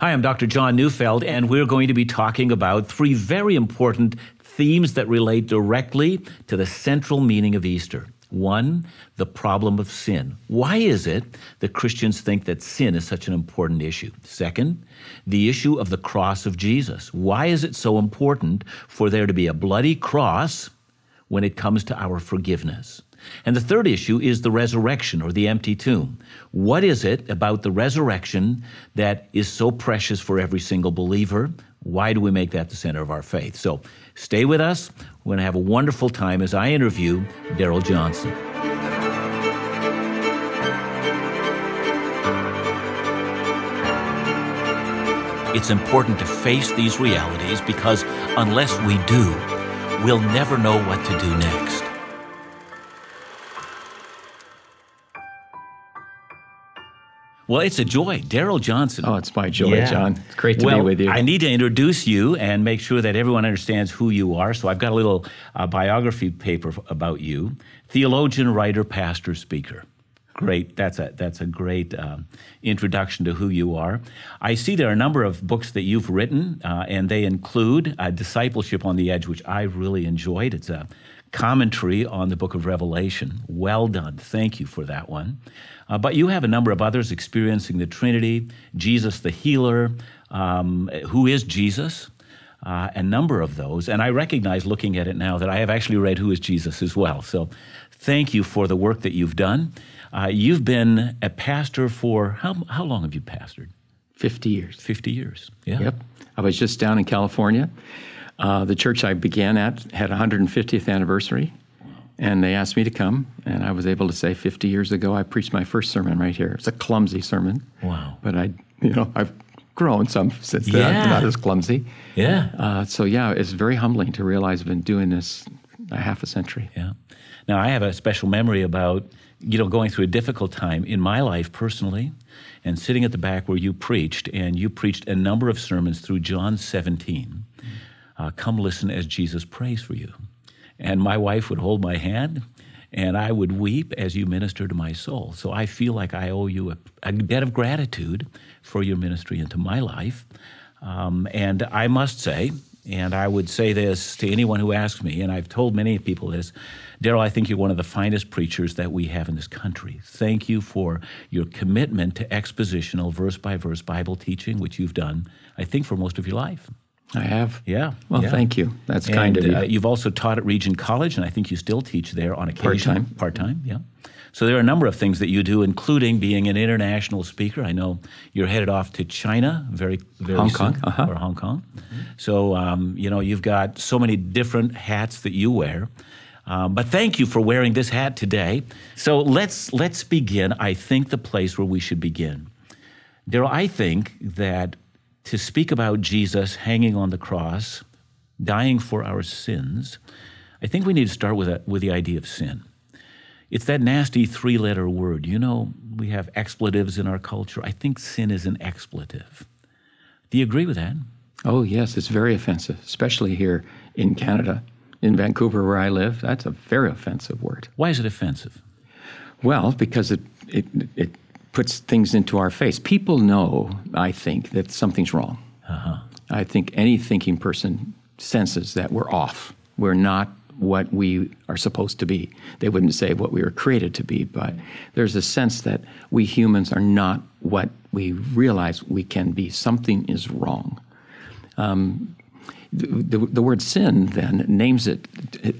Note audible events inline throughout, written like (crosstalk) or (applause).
Hi, I'm Dr. John Neufeld, and we're going to be talking about three very important themes that relate directly to the central meaning of Easter. One, the problem of sin. Why is it that Christians think that sin is such an important issue? Second, the issue of the cross of Jesus. Why is it so important for there to be a bloody cross when it comes to our forgiveness? And the third issue is the resurrection or the empty tomb. What is it about the resurrection that is so precious for every single believer? Why do we make that the center of our faith? So stay with us. We're going to have a wonderful time as I interview Darrell Johnson. It's important to face these realities because unless we do, we'll never know what to do next. Well, it's a joy. Darrell Johnson. Oh, it's my joy, yeah. John. It's great to well, be with you. I need to introduce you and make sure that everyone understands who you are. So I've got a little uh, biography paper about you theologian, writer, pastor, speaker. Great. That's a, that's a great um, introduction to who you are. I see there are a number of books that you've written, uh, and they include uh, Discipleship on the Edge, which I really enjoyed. It's a commentary on the book of Revelation. Well done. Thank you for that one. Uh, but you have a number of others experiencing the Trinity, Jesus the healer, um, who is Jesus, uh, a number of those. And I recognize looking at it now that I have actually read Who is Jesus as well. So thank you for the work that you've done. Uh, you've been a pastor for how, how long have you pastored? 50 years. 50 years, yeah. Yep. I was just down in California. Uh, the church I began at had 150th anniversary, and they asked me to come, and I was able to say 50 years ago I preached my first sermon right here. It's a clumsy sermon. Wow. But I, you know, I've grown some since then. Yeah. Not as clumsy. Yeah. Uh, so yeah, it's very humbling to realize I've been doing this a half a century. Yeah. Now I have a special memory about you know going through a difficult time in my life personally, and sitting at the back where you preached, and you preached a number of sermons through John 17 uh, Come listen as Jesus prays for you. And my wife would hold my hand, and I would weep as you minister to my soul. So I feel like I owe you a, a debt of gratitude for your ministry into my life. Um, and I must say, and I would say this to anyone who asks me, and I've told many people this Darrell, I think you're one of the finest preachers that we have in this country. Thank you for your commitment to expositional, verse by verse Bible teaching, which you've done, I think, for most of your life. I have. Yeah. Well, yeah. thank you. That's and, kind of you. Uh, you've also taught at Regent College, and I think you still teach there on occasion. Part time. Part time, yeah. So there are a number of things that you do, including being an international speaker. I know you're headed off to China very, very Hong soon, Kong, uh-huh. or Hong Kong. Mm-hmm. So um, you know you've got so many different hats that you wear. Um, but thank you for wearing this hat today. So let's let's begin. I think the place where we should begin, Darrell. I think that to speak about Jesus hanging on the cross, dying for our sins, I think we need to start with, a, with the idea of sin. It's that nasty three letter word. You know, we have expletives in our culture. I think sin is an expletive. Do you agree with that? Oh, yes, it's very offensive, especially here in Canada. In Vancouver, where I live, that's a very offensive word. Why is it offensive? Well, because it, it, it puts things into our face. People know, I think, that something's wrong. Uh-huh. I think any thinking person senses that we're off. We're not what we are supposed to be. They wouldn't say what we were created to be, but there's a sense that we humans are not what we realize we can be. Something is wrong. Um, the, the, the word sin then names it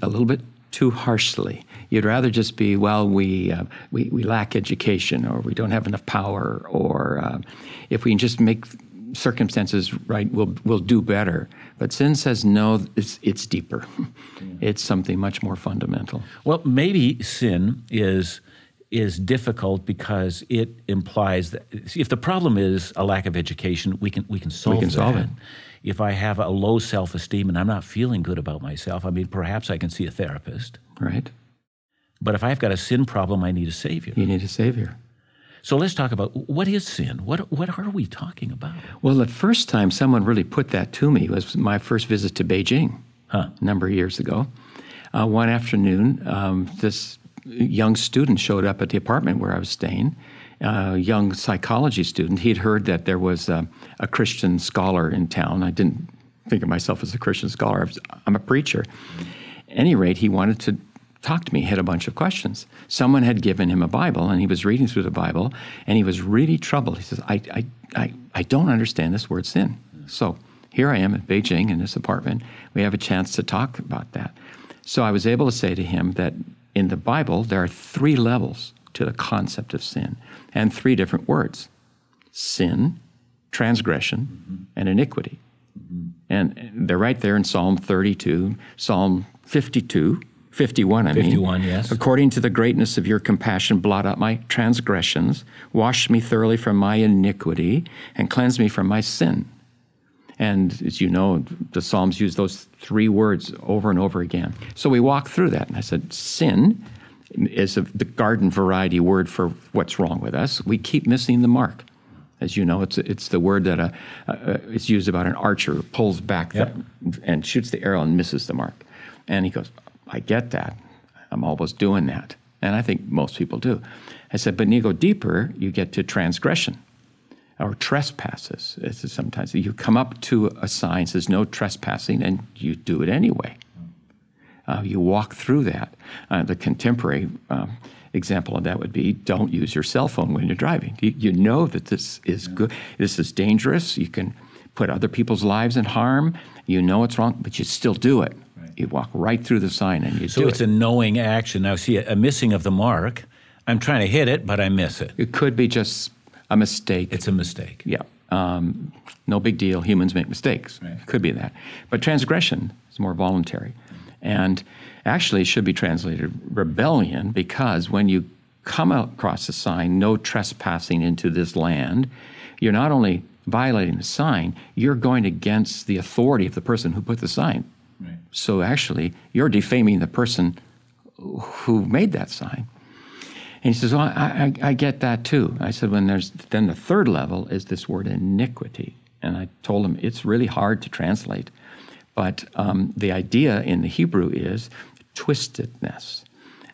a little bit too harshly. You'd rather just be, well, we, uh, we, we lack education or we don't have enough power, or uh, if we can just make circumstances right, we'll, we'll do better. But sin says, no, it's, it's deeper. It's something much more fundamental. Well, maybe sin is is difficult because it implies that if the problem is a lack of education, we can we can solve we can solve it if I have a low self esteem and I'm not feeling good about myself, I mean, perhaps I can see a therapist. Right. But if I've got a sin problem, I need a savior. You need a savior. So let's talk about what is sin? What, what are we talking about? Well, the first time someone really put that to me was my first visit to Beijing huh. a number of years ago. Uh, one afternoon, um, this young student showed up at the apartment where I was staying, uh, young psychology student. He'd heard that there was a, a Christian scholar in town. I didn't think of myself as a Christian scholar. I'm a preacher. At any rate, he wanted to talk to me. He had a bunch of questions. Someone had given him a Bible, and he was reading through the Bible, and he was really troubled. He says, I, I, I, I don't understand this word sin. So here I am in Beijing in this apartment. We have a chance to talk about that. So I was able to say to him that in the Bible, there are three levels to the concept of sin and three different words sin, transgression, mm-hmm. and iniquity. Mm-hmm. And they're right there in Psalm 32, Psalm 52, 51, I 51, mean. yes. According to the greatness of your compassion, blot out my transgressions, wash me thoroughly from my iniquity, and cleanse me from my sin. And as you know, the Psalms use those three words over and over again. So we walk through that. And I said, sin is a, the garden variety word for what's wrong with us. We keep missing the mark. As you know, it's, it's the word that a, a, it's used about an archer who pulls back yep. the, and shoots the arrow and misses the mark. And he goes, I get that. I'm always doing that. And I think most people do. I said, but when you go deeper, you get to transgression or trespasses. It's sometimes you come up to a sign says no trespassing, and you do it anyway. Uh, you walk through that. Uh, the contemporary um, example of that would be don't use your cell phone when you're driving. You, you know that this is good. This is dangerous. You can put other people's lives in harm. You know it's wrong, but you still do it. Right. You walk right through the sign and you so do it. So it's a knowing action. Now, see, a missing of the mark. I'm trying to hit it, but I miss it. It could be just a mistake. It's a mistake. Yeah. Um, no big deal. Humans make mistakes. Right. It could be that. But transgression is more voluntary. And actually, it should be translated rebellion because when you come across a sign, no trespassing into this land, you're not only violating the sign, you're going against the authority of the person who put the sign. Right. So actually, you're defaming the person who made that sign. And he says, Well, I, I, I get that too. I said, When there's then the third level is this word iniquity. And I told him it's really hard to translate. But um, the idea in the Hebrew is twistedness.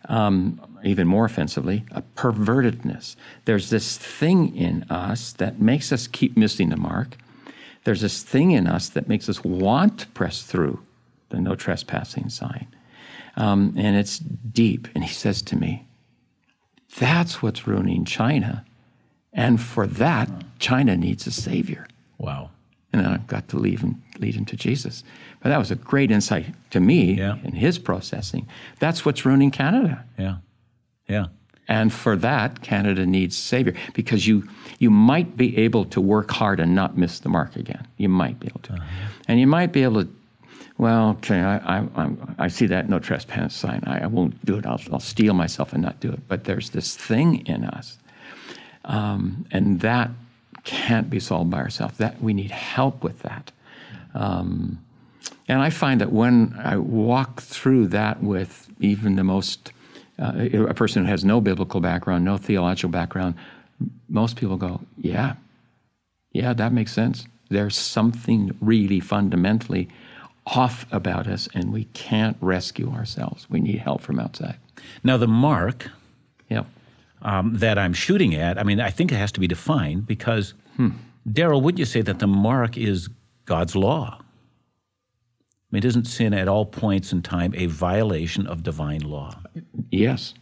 Um, even more offensively, a pervertedness. There's this thing in us that makes us keep missing the mark. There's this thing in us that makes us want to press through the no trespassing sign. Um, and it's deep. And he says to me, That's what's ruining China. And for that, China needs a savior. Wow. And then I've got to leave and lead him to Jesus. But that was a great insight to me yeah. in his processing. That's what's ruining Canada. Yeah. Yeah. And for that, Canada needs Savior because you, you might be able to work hard and not miss the mark again. You might be able to. Uh-huh. And you might be able to, well, okay, I, I, I, see that no trespass sign. I, I won't do it. I'll, I'll steel myself and not do it. But there's this thing in us. Um, and that can't be solved by ourselves. That we need help with that. Um, and I find that when I walk through that with even the most uh, a person who has no biblical background, no theological background, most people go, "Yeah, yeah, that makes sense." There's something really fundamentally off about us, and we can't rescue ourselves. We need help from outside. Now, the mark. Yep um, that I'm shooting at, I mean, I think it has to be defined because, hmm, Darrell, would you say that the mark is God's law? I mean, isn't sin at all points in time a violation of divine law? Yes.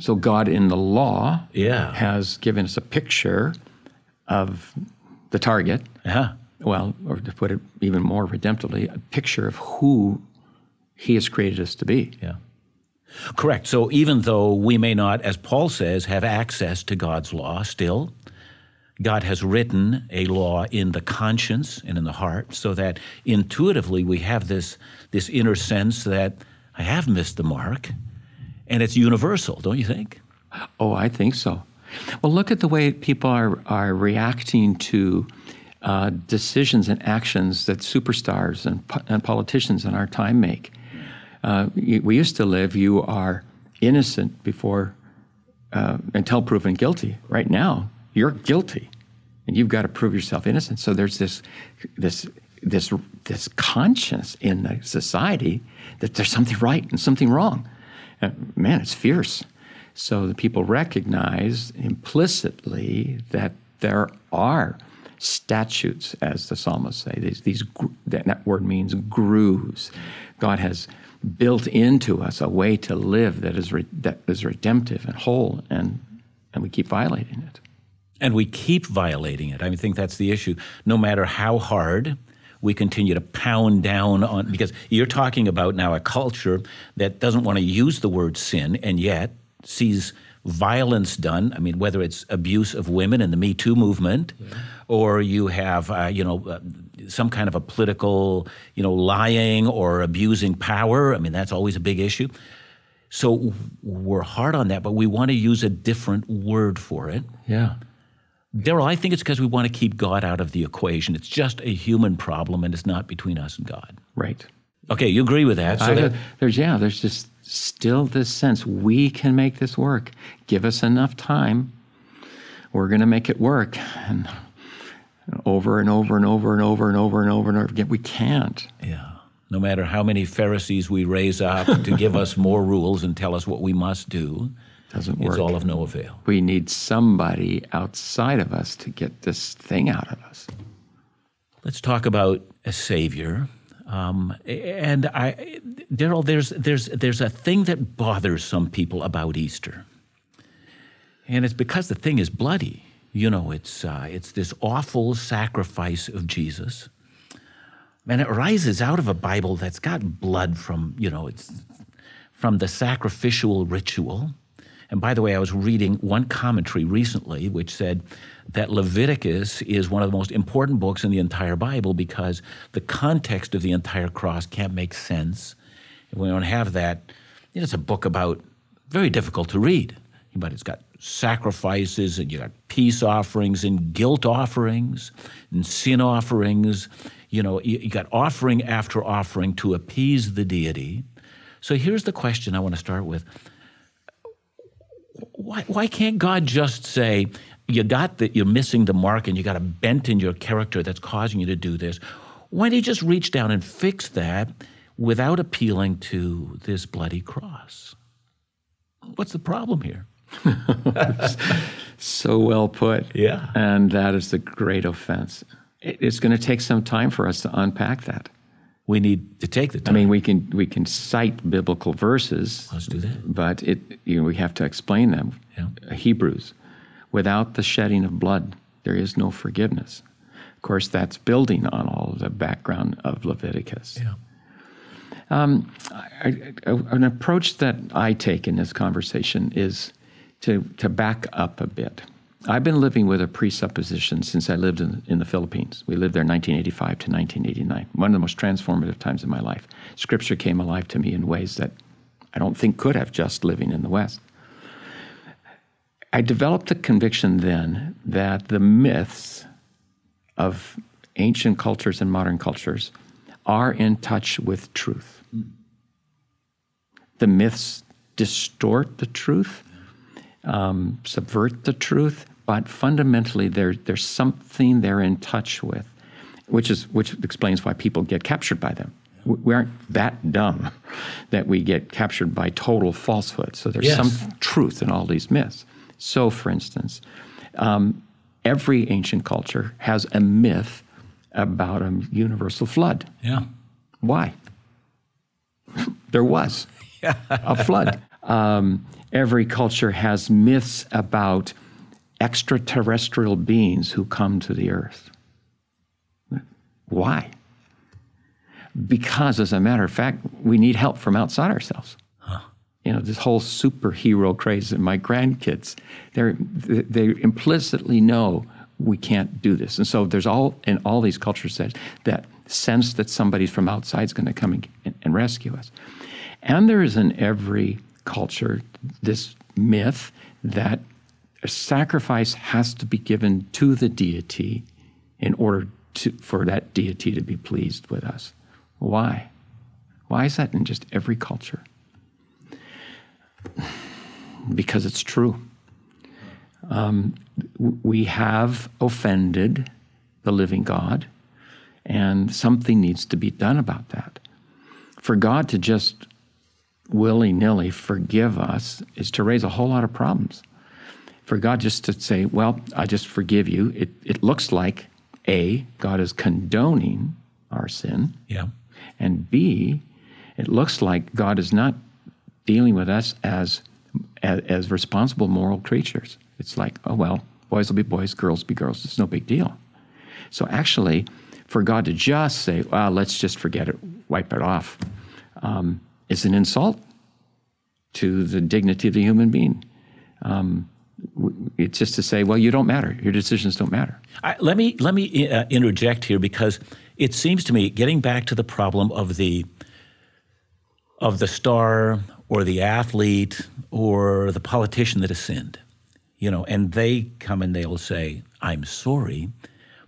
So God in the law yeah. has given us a picture of the target. Yeah. Well, or to put it even more redemptively, a picture of who He has created us to be. Yeah. Correct. So even though we may not, as Paul says, have access to God's law still, God has written a law in the conscience and in the heart so that intuitively we have this, this inner sense that I have missed the mark and it's universal, don't you think? Oh, I think so. Well, look at the way people are, are reacting to uh, decisions and actions that superstars and, and politicians in our time make. Uh, we used to live, you are innocent before uh, until proven guilty. Right now, you're guilty, and you've got to prove yourself innocent. So there's this, this, this, this conscience in the society that there's something right and something wrong. Uh, man, it's fierce. so the people recognize implicitly that there are statutes, as the psalmists say. These, these that word means grooves. God has built into us a way to live that is re, that is redemptive and whole, and and we keep violating it. And we keep violating it. I think that's the issue. No matter how hard we continue to pound down on, because you're talking about now a culture that doesn't want to use the word sin and yet sees violence done. I mean, whether it's abuse of women in the Me Too movement, yeah. or you have, uh, you know, uh, some kind of a political, you know, lying or abusing power. I mean, that's always a big issue. So we're hard on that, but we want to use a different word for it. Yeah. Darrell, I think it's because we want to keep God out of the equation. It's just a human problem, and it's not between us and God. Right. Okay, you agree with that? So that, there's yeah, there's just still this sense we can make this work. Give us enough time. We're going to make it work, and over and over and over and over and over and over and over again, we can't. Yeah. No matter how many Pharisees we raise up to give us more rules and tell us what we must do, doesn't work. It's all of no avail. We need somebody outside of us to get this thing out of us. Let's talk about a savior. Um, and I, Darrell, there's there's there's a thing that bothers some people about Easter, and it's because the thing is bloody. You know, it's uh, it's this awful sacrifice of Jesus, and it rises out of a Bible that's got blood from you know it's from the sacrificial ritual and by the way, I was reading one commentary recently which said that Leviticus is one of the most important books in the entire Bible because the context of the entire cross can't make sense. If we don't have that, it's a book about very difficult to read, but it's got sacrifices and you got peace offerings and guilt offerings and sin offerings. You know, you got offering after offering to appease the deity. So here's the question I want to start with why, why can't God just say, you got that you're missing the mark and you got a bent in your character that's causing you to do this? Why don't you just reach down and fix that without appealing to this bloody cross? What's the problem here? (laughs) so well put. Yeah. And that is the great offense. It's going to take some time for us to unpack that we need to take the time. I mean, we can we can cite biblical verses. Let's do that. But it you know we have to explain them. Yeah. Hebrews, without the shedding of blood, there is no forgiveness. Of course, that's building on all of the background of Leviticus. Yeah. Um, I, I, an approach that I take in this conversation is to to back up a bit. I've been living with a presupposition since I lived in, in the Philippines. We lived there 1985 to 1989, one of the most transformative times in my life. Scripture came alive to me in ways that I don't think could have just living in the West. I developed the conviction then that the myths of ancient cultures and modern cultures are in touch with truth. Hmm. The myths distort the truth um, subvert the truth, but fundamentally there, there's something they're in touch with, which, is, which explains why people get captured by them. We aren't that dumb (laughs) that we get captured by total falsehood. So there's yes. some truth in all these myths. So, for instance, um, every ancient culture has a myth about a universal flood. Yeah. Why? (laughs) there was (laughs) a flood. Um, every culture has myths about extraterrestrial beings who come to the earth. Why? Because, as a matter of fact, we need help from outside ourselves. Huh. You know, this whole superhero craze that my grandkids, they they implicitly know we can't do this. And so there's all, in all these cultures, that, that sense that somebody from outside is going to come and, and rescue us. And there is in every culture this myth that a sacrifice has to be given to the deity in order to, for that deity to be pleased with us. Why? Why is that in just every culture? Because it's true. Um, we have offended the living God, and something needs to be done about that. For God to just willy nilly forgive us is to raise a whole lot of problems. For God just to say, well, I just forgive you, it, it looks like A, God is condoning our sin. Yeah. And B, it looks like God is not dealing with us as, as, as responsible moral creatures. It's like, oh, well, boys will be boys, girls will be girls. It's no big deal. So actually, for God to just say, well, let's just forget it, wipe it off, um, is an insult to the dignity of the human being. Um, it's just to say, well, you don't matter. Your decisions don't matter. I, let me let me uh, interject here because it seems to me, getting back to the problem of the of the star or the athlete or the politician that has sinned, you know, and they come and they'll say, "I'm sorry,"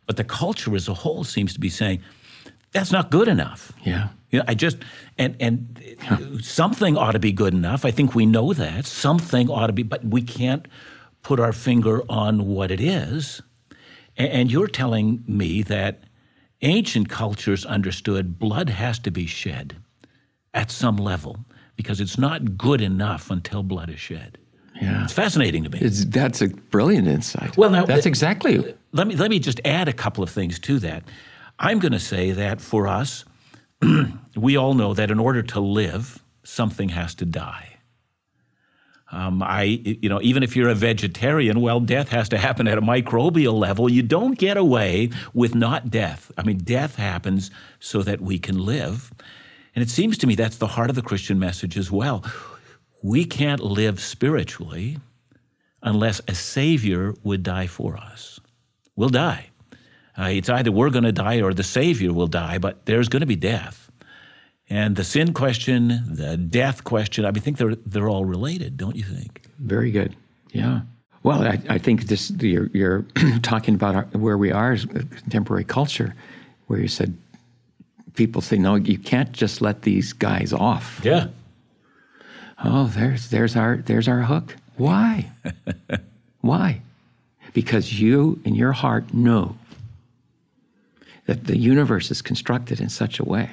but the culture as a whole seems to be saying, "That's not good enough." Yeah. You know, I just and and something ought to be good enough. I think we know that something ought to be, but we can't put our finger on what it is. And, and you're telling me that ancient cultures understood blood has to be shed at some level because it's not good enough until blood is shed. Yeah. It's fascinating to me. It's, that's a brilliant insight. Well, now that's exactly. Let me let me just add a couple of things to that. I'm going to say that for us, (clears throat) we all know that in order to live, something has to die. Um, I, you know, even if you're a vegetarian, well, death has to happen at a microbial level. You don't get away with not death. I mean, death happens so that we can live. And it seems to me that's the heart of the Christian message as well. We can't live spiritually unless a Savior would die for us. We'll die. Uh, it's either we're going to die or the Savior will die, but there's going to be death. And the sin question, the death question, I mean, I think they're, they're all related, don't you think? Very good. Yeah. Well, I, I think this you're, you're (clears throat) talking about our, where we are as contemporary culture, where you said people say, no, you can't just let these guys off. Yeah. Oh, there's there's our there's our hook. Why? (laughs) Why? Because you in your heart know that the universe is constructed in such a way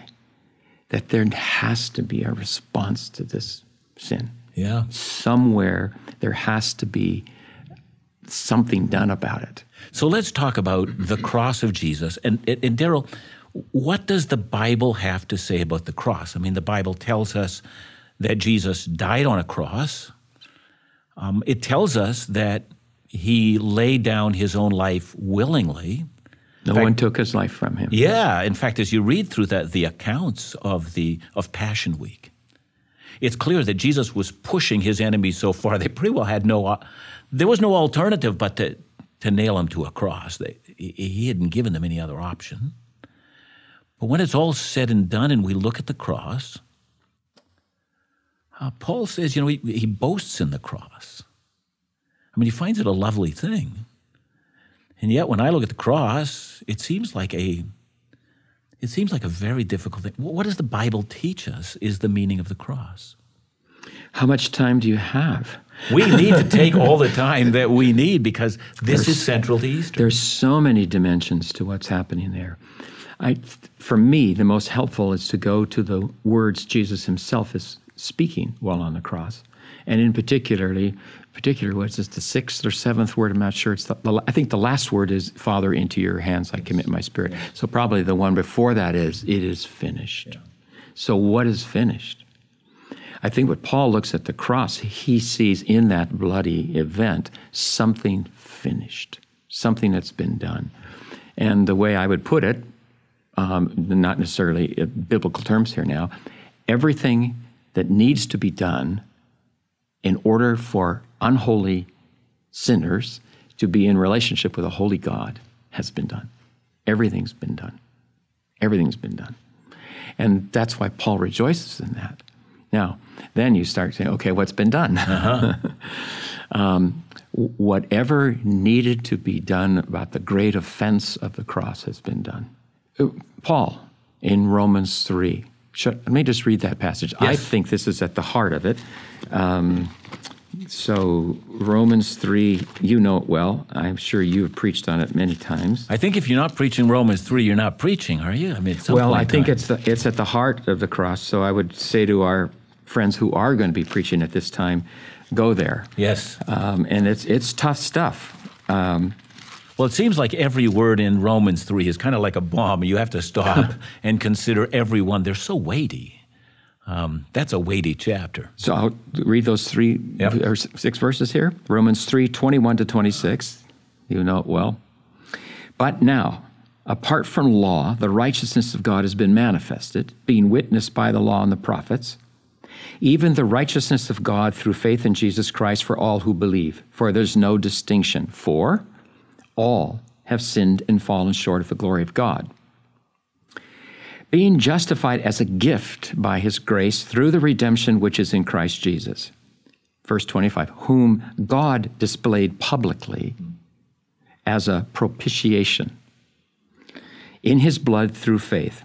that there has to be a response to this sin. Yeah. Somewhere there has to be something done about it. So let's talk about the cross of Jesus. And, and, and Darrell, what does the Bible have to say about the cross? I mean, the Bible tells us that Jesus died on a cross. Um, it tells us that he laid down his own life willingly. No fact, one took his life from him. Yeah, in fact, as you read through that, the accounts of the of Passion Week, it's clear that Jesus was pushing his enemies so far they pretty well had no. Uh, there was no alternative but to to nail him to a cross. They, he hadn't given them any other option. But when it's all said and done, and we look at the cross, uh, Paul says, you know, he, he boasts in the cross. I mean, he finds it a lovely thing. And yet, when I look at the cross, it seems like a it seems like a very difficult thing. What does the Bible teach us is the meaning of the cross? How much time do you have? We need to take (laughs) all the time that we need because this there's, is central to Easter. There's so many dimensions to what's happening there. I, for me, the most helpful is to go to the words Jesus himself is speaking while on the cross. And in particularly, particular was it the sixth or seventh word? I'm not sure. It's the, the, I think the last word is Father, into your hands I commit my spirit. So probably the one before that is it is finished. Yeah. So what is finished? I think what Paul looks at the cross, he sees in that bloody event something finished, something that's been done. And the way I would put it, um, not necessarily biblical terms here now, everything that needs to be done in order for unholy sinners to be in relationship with a holy God has been done. Everything's been done. Everything's been done. And that's why Paul rejoices in that. Now, then you start saying, okay, what's been done? Uh-huh. (laughs) um, whatever needed to be done about the great offense of the cross has been done. Uh, Paul in Romans 3 should, let me just read that passage. Yes. I think this is at the heart of it. Um, so, Romans 3, you know it well. I'm sure you've preached on it many times. I think if you're not preaching Romans 3, you're not preaching, are you? I mean, well, I think it's, the, it's at the heart of the cross. So, I would say to our friends who are going to be preaching at this time go there. Yes. Um, and it's, it's tough stuff. Um, well, it seems like every word in Romans 3 is kind of like a bomb. You have to stop (laughs) and consider every one. They're so weighty. Um, that's a weighty chapter. So I'll read those three Yep. or six verses here. Romans 3 21 to 26. You know it well. But now, apart from law, the righteousness of God has been manifested, being witnessed by the law and the prophets, even the righteousness of God through faith in Jesus Christ for all who believe. For there's no distinction. For all have sinned and fallen short of the glory of God being justified as a gift by his grace through the redemption which is in Christ Jesus. Verse 25, whom God displayed publicly as a propitiation in his blood through faith.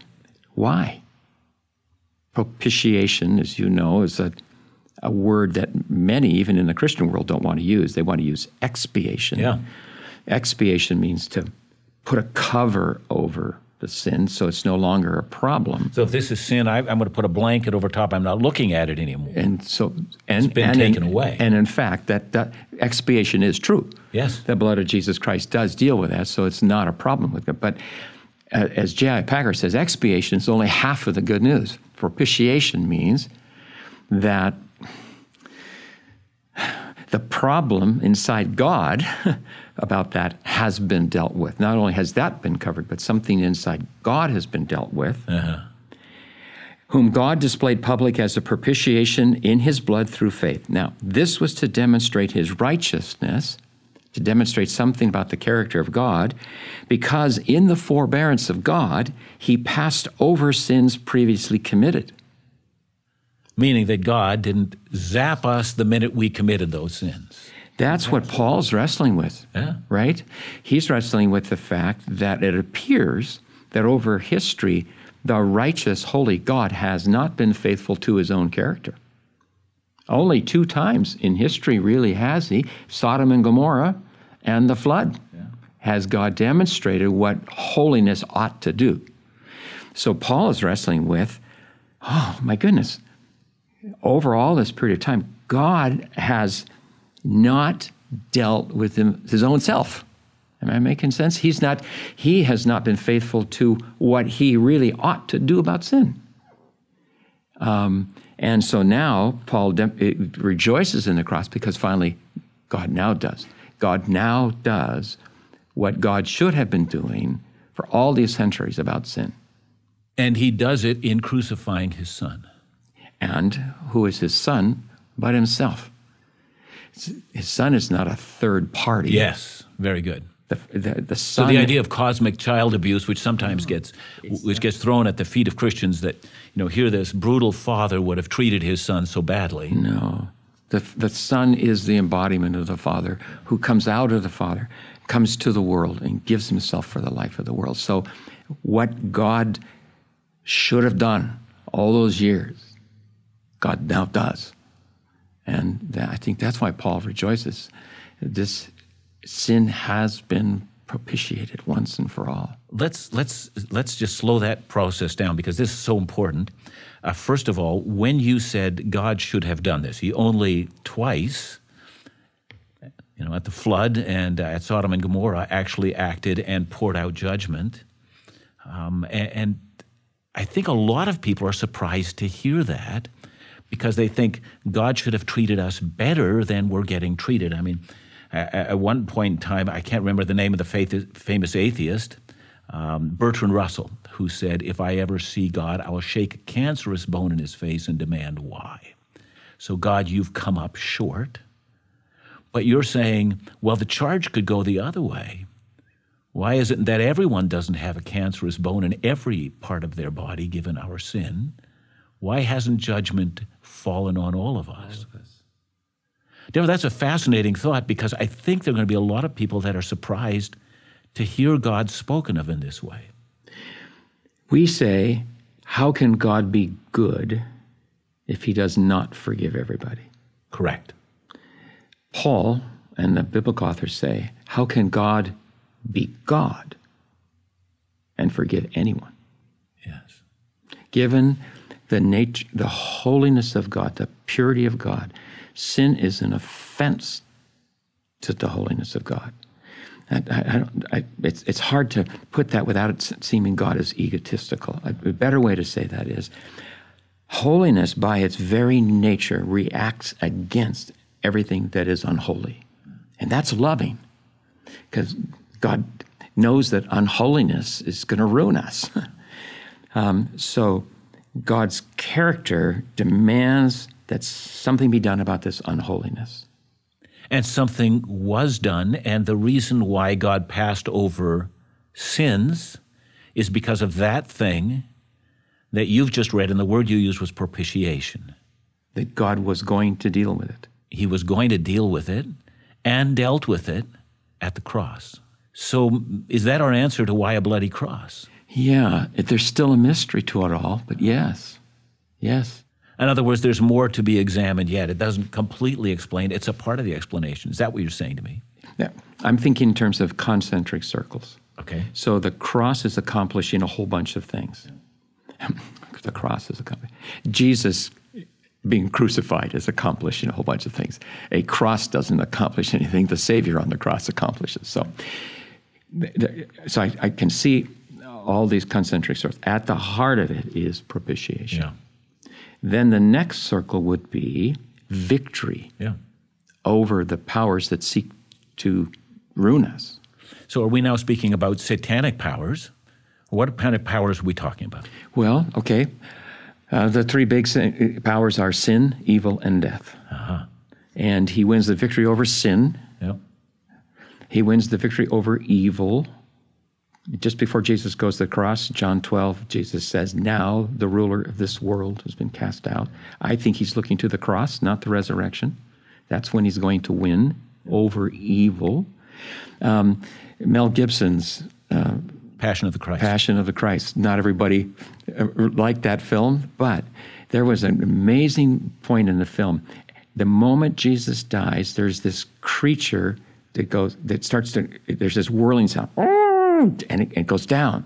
Why? Propitiation, as you know, is a, a word that many, even in the Christian world, don't want to use. They want to use expiation. Yeah. Expiation means to put a cover over the sin so it's no longer a problem. So if this is sin, I, I'm going to put a blanket over top. I'm not looking at it anymore. And so, and It's been and taken in, away. And in fact, that, that expiation is true. Yes. the blood of Jesus Christ does deal with that, so it's not a problem with it. But uh, as J.I. Packer says, expiation is only half of the good news. Propitiation means that (sighs) the problem inside God (laughs) about that has been dealt with. Not only has that been covered, but something inside God has been dealt with. Uh-huh. Whom God displayed public as a propitiation in his blood through faith. Now, this was to demonstrate his righteousness, to demonstrate something about the character of God, because in the forbearance of God, he passed over sins previously committed. Meaning that God didn't zap us the minute we committed those sins. That's what Paul's wrestling with, Yeah. right? He's wrestling with the fact that it appears that over history, the righteous, holy God has not been faithful to his own character. Only two times in history, really, has he Sodom and Gomorrah and the flood. Has God demonstrated what holiness ought to do? So Paul is wrestling with, oh my goodness, over all this period of time, God has not dealt with him, his own self. Am I making sense? He's not, he has not been faithful to what he really ought to do about sin. Um, and so now Paul de- rejoices in the cross because finally God now does. God now does what God should have been doing for all these centuries about sin. And he does it in crucifying his son. And who is his son but himself? His son is not a third party. Yes, very good. The, the, the So the idea of cosmic child abuse, which sometimes gets, which gets thrown at the feet of Christians, that you know, here this brutal father would have treated his son so badly. No. The, the Son is the embodiment of the Father who comes out of the Father, comes to the world, and gives himself for the life of the world. So, what God should have done all those years, God now does. And that, I think that's why Paul rejoices. This sin has been propitiated once and for all. Let's let's let's just slow that process down because this is so important. Uh, first of all, when you said God should have done this, He only twice, you know, at the flood and uh, at Sodom and Gomorrah, actually acted and poured out judgment. Um, and, and I think a lot of people are surprised to hear that because they think God should have treated us better than we're getting treated. I mean, at, one point in time, I can't remember the name of the faith, famous atheist, um, Bertrand Russell, who said, If I ever see God, I will shake a cancerous bone in his face and demand why. So, God, you've come up short. But you're saying, well, the charge could go the other way. Why is it that everyone doesn't have a cancerous bone in every part of their body given our sin? Why hasn't judgment fallen on all of us? Deborah, that's a fascinating thought because I think there are going to be a lot of people that are surprised to hear God spoken of in this way. We say, How can God be good if he does not forgive everybody? Correct. Paul and the biblical authors say, How can God be God and forgive anyone? Yes. Given the nature, the holiness of God, the purity of God. Sin is an offense to the holiness of God. I, I, I, it's, it's hard to put that without it seeming God is egotistical. A, a better way to say that is holiness, by its very nature, reacts against everything that is unholy. And that's loving because God knows that unholiness is going to ruin us. (laughs) um, so God's character demands that something be done about this unholiness. And something was done, and the reason why God passed over sins is because of that thing that you've just read, and the word you used was propitiation. That God was going to deal with it. He was going to deal with it and dealt with it at the cross. So, is that our answer to why a bloody cross? Yeah, there's still a mystery to it all, but yes, yes. In other words, there's more to be examined yet. It doesn't completely explain. It's a part of the explanation. Is that what you're saying to me? Yeah, I'm thinking in terms of concentric circles. Okay. So the cross is accomplishing a whole bunch of things. (laughs) the cross is accomplishing. Jesus being crucified is accomplishing a whole bunch of things. A cross doesn't accomplish anything. The Savior on the cross accomplishes. So, so I, I can see all these concentric circles. At the heart of it is propitiation. Yeah. Then the next circle would be victory yeah. over the powers that seek to ruin us. So, are we now speaking about satanic powers? What kind of powers are we talking about? Well, okay. Uh, the three big sin- powers are sin, evil, and death. Uh-huh. And he wins the victory over sin. Yep. He wins the victory over evil. Just before Jesus goes to the cross, John 12, Jesus says, Now the ruler of this world has been cast out. I think he's looking to the cross, not the resurrection. That's when he's going to win over evil. Um, Mel Gibson's uh, Passion of the Christ. Passion of the Christ. Not everybody uh, liked that film, but there was an amazing point in the film. The moment Jesus dies, there's this creature that goes that starts to there's this whirling sound, and it, it goes down.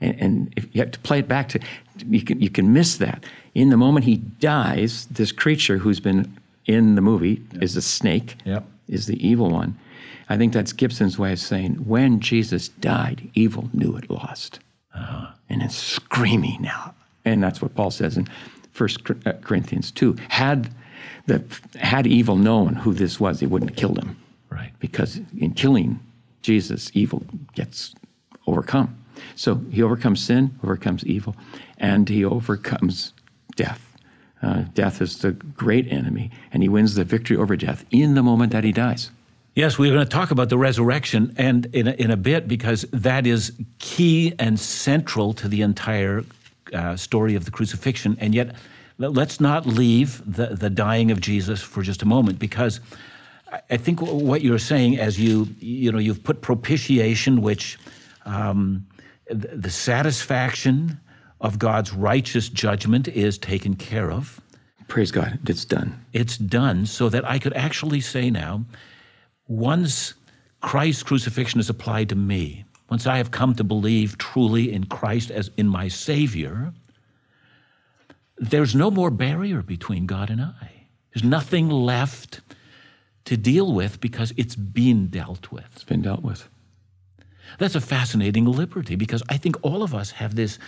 And, and, if you have to play it back to you can you can miss that. In the moment he dies, this creature who's been in the movie yep. is a snake. Yep. Is the evil one I think that's Gibson's way of saying when Jesus died, evil knew it lost. Uh-huh. And it's screaming now. And that's what Paul says in 1 uh, Corinthians 2. Had, the, had evil known who this was, he wouldn't have killed him. Right. Because in killing Jesus, evil gets overcome. So he overcomes sin, overcomes evil, and he overcomes death. Uh, death is the great enemy, and he wins the victory over death in the moment that he dies. Yes, we're going to talk about the resurrection and in a, in a bit because that is key and central to the entire uh, story of the crucifixion. And yet, let's not leave the, the dying of Jesus for just a moment because I think what you're saying as you you know you've put propitiation, which um, the satisfaction of God's righteous judgment is taken care of. Praise God, it's done. It's done so that I could actually say now once Christ's crucifixion is applied to me, once I have come to believe truly in Christ as in my Savior, there's no more barrier between God and I. There's nothing left to deal with because it's been dealt with. It's been dealt with. That's a fascinating liberty because I think all of us have this,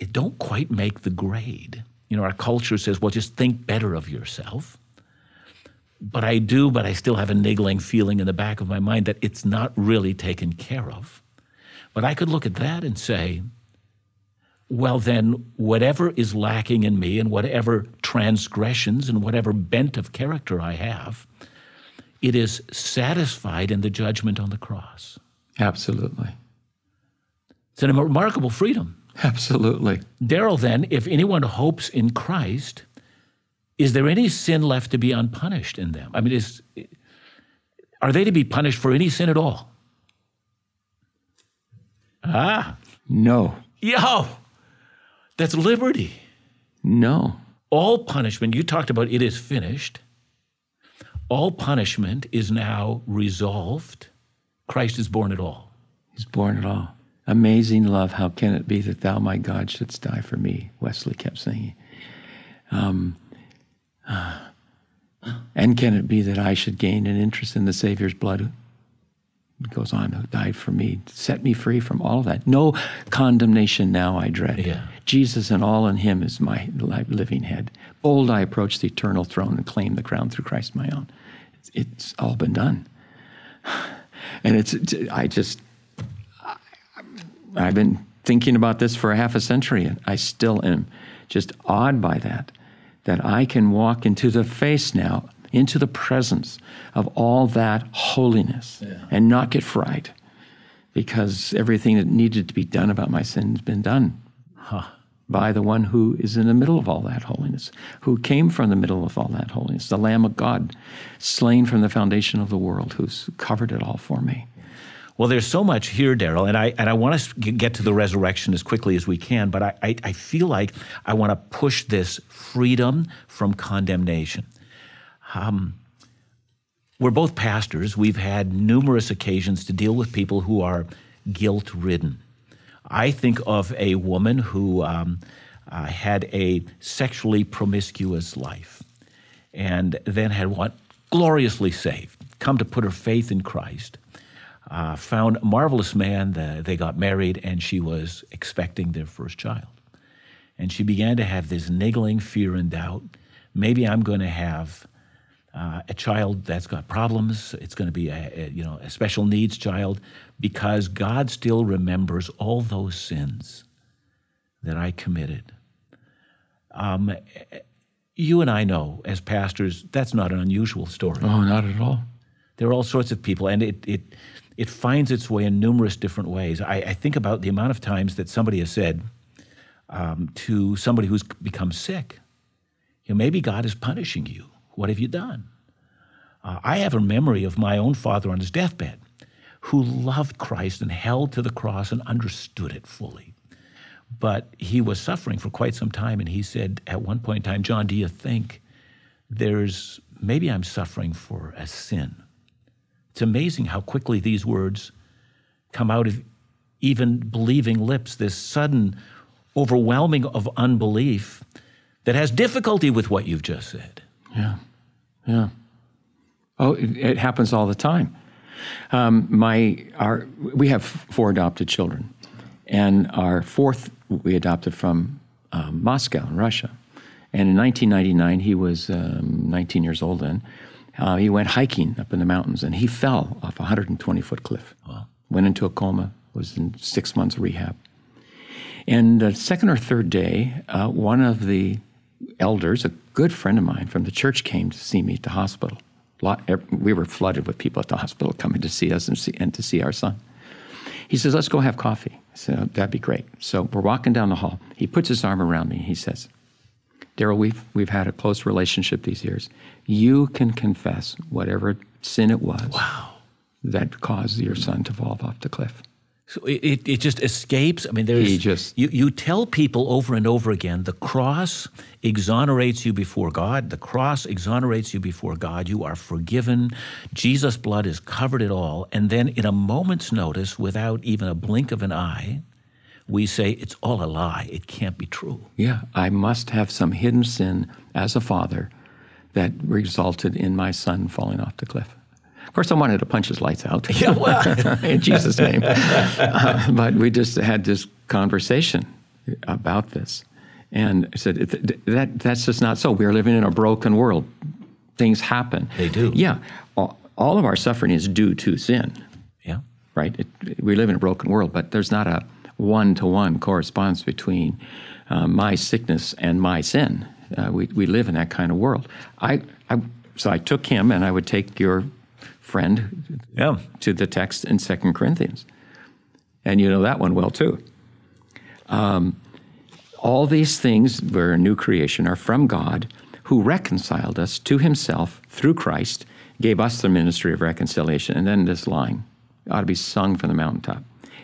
it don't quite make the grade. You know, our culture says, well, just think better of yourself but I do, but I still have a niggling feeling in the back of my mind that it's not really taken care of. But I could look at that and say, well, then, whatever is lacking in me and whatever transgressions and whatever bent of character I have, it is satisfied in the judgment on the cross. Absolutely. It's a remarkable freedom. Absolutely. Darrell, then, if anyone hopes in Christ, is there any sin left to be unpunished in them? I mean, is, are they to be punished for any sin at all? Ah. No. Yo, that's liberty. No. All punishment, you talked about it is finished. All punishment is now resolved. Christ is born at all. He's born at all. Amazing love, how can it be that thou, my God, shouldst die for me? Wesley kept singing. Um, and can it be that I should gain an interest in the Savior's blood? It goes on, who died for me, set me free from all of that. No condemnation now I dread. Yeah. Jesus and all in him is my living head. Bold I approach the eternal throne and claim the crown through Christ my own. It's, it's all been done. And it's, I just, I've been thinking about this for a half a century, and I still am just awed by that, that I can walk into the face now, into the presence of all that holiness yeah. and not get fried because everything that needed to be done about my sin has been done. Huh by the one who is in the middle of all that holiness, who came from the middle of all that holiness, the Lamb of God, slain from the foundation of the world, who's covered it all for me. Well, there's so much here, Darrell, and I and I want to get to the resurrection as quickly as we can, but I, I, I feel like I want to push this freedom from condemnation. Um, we're both pastors. We've had numerous occasions to deal with people who are guilt ridden. I think of a woman who um, uh, had a sexually promiscuous life and then had what gloriously saved, come to put her faith in Christ. Uh, found a marvelous man. The, they got married, and she was expecting their first child. And she began to have this niggling fear and doubt. Maybe I'm going to have uh, a child that's got problems. It's going to be a, a, you know a special needs child because God still remembers all those sins that I committed. Um, you and I know as pastors that's not an unusual story. Oh, not at all. There are all sorts of people, and it it it finds its way in numerous different ways. I, I think about the amount of times that somebody has said um, to somebody who's become sick, you know, maybe God is punishing you what have you done? Uh, I have a memory of my own father on his deathbed who loved Christ and held to the cross and understood it fully. But he was suffering for quite some time, and he said at one point in time, John, do you think there's maybe I'm suffering for a sin? It's amazing how quickly these words come out of even believing lips, this sudden overwhelming of unbelief that has difficulty with what you've just said. Yeah, yeah. Oh, it, it happens all the time. Um, my our we have four adopted children, and our fourth we adopted from um, Moscow in Russia. And in 1999, he was um, 19 years old then. Uh, he went hiking up in the mountains and he fell off a 120 foot cliff. Wow. Went into a coma, was in six months rehab. And the second or third day, uh, one of the elders, a good friend of mine from the church, came to see me at the hospital. We were flooded with people at the hospital coming to see us and, see, and to see our son. He says, Let's go have coffee. I said, oh, That'd be great. So we're walking down the hall. He puts his arm around me. He says, Darrell, we've, we've had a close relationship these years. You can confess whatever sin it was wow. that caused your son to fall off the cliff. So it, it just escapes. I mean, there's he just you, you tell people over and over again the cross exonerates you before God. The cross exonerates you before God. You are forgiven. Jesus' blood has covered it all. And then, in a moment's notice, without even a blink of an eye, we say it's all a lie. It can't be true. Yeah, I must have some hidden sin as a father that resulted in my son falling off the cliff. Of course, I wanted to punch his lights out. Yeah, well. (laughs) in Jesus' name. Uh, but we just had this conversation about this. And I said, that, that's just not so. We're living in a broken world. Things happen. They do. Yeah. All, all of our suffering is due to sin. Yeah. Right? It, we live in a broken world, but there's not a one to one correspondence between uh, my sickness and my sin. Uh, we, we live in that kind of world. I, I, so I took him, and I would take your friend yeah. to the text in Second Corinthians. And you know that one well too. Um, all these things, we're a new creation, are from God who reconciled us to himself through Christ, gave us the ministry of reconciliation. And then this line ought to be sung from the mountaintop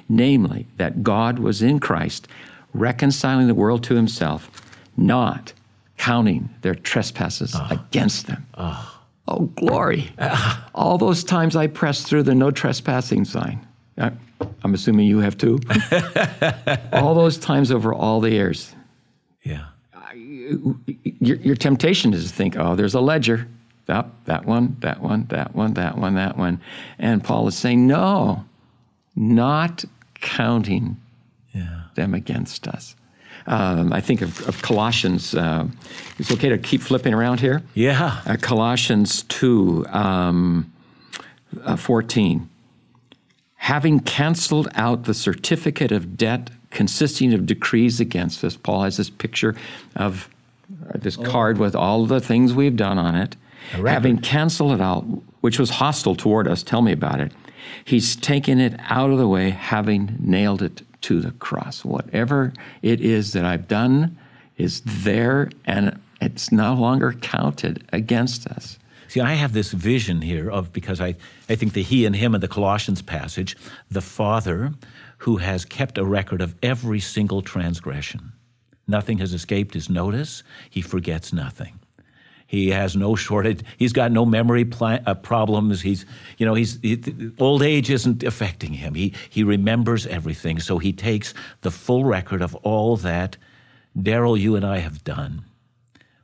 namely, that God was in Christ, reconciling the world to himself, not counting their trespasses uh, against them. Uh. Oh, glory. (laughs) All those times I pressed through the no trespassing sign. I'm assuming you have too. (laughs) all those times over all the years. Yeah. your, your temptation is to think, oh, there's a ledger. That, that one, that one, that one, that one, that one. And Paul is saying, no, not counting Yeah. them against us. Um, I think of, of Colossians. Uh, it's okay to keep flipping around here. Yeah. Uh, Colossians 2 um, uh, 14. Having canceled out the certificate of debt consisting of decrees against us, Paul has this picture of uh, this card with all the things we've done on it. Having canceled it out, which was hostile toward us, tell me about it. He's taken it out of the way, having nailed it to the cross. Whatever it is that I've done is there, and it's no longer counted against us. See, I have this vision here of because I, I think the he and him in the Colossians passage, the Father who has kept a record of every single transgression. Nothing has escaped his notice. He forgets nothing. He has no shortage. He's got no memory uh, problems. He's, you know, he's he, old age isn't affecting him. He he remembers everything. So he takes the full record of all that Darrell, you and I have done,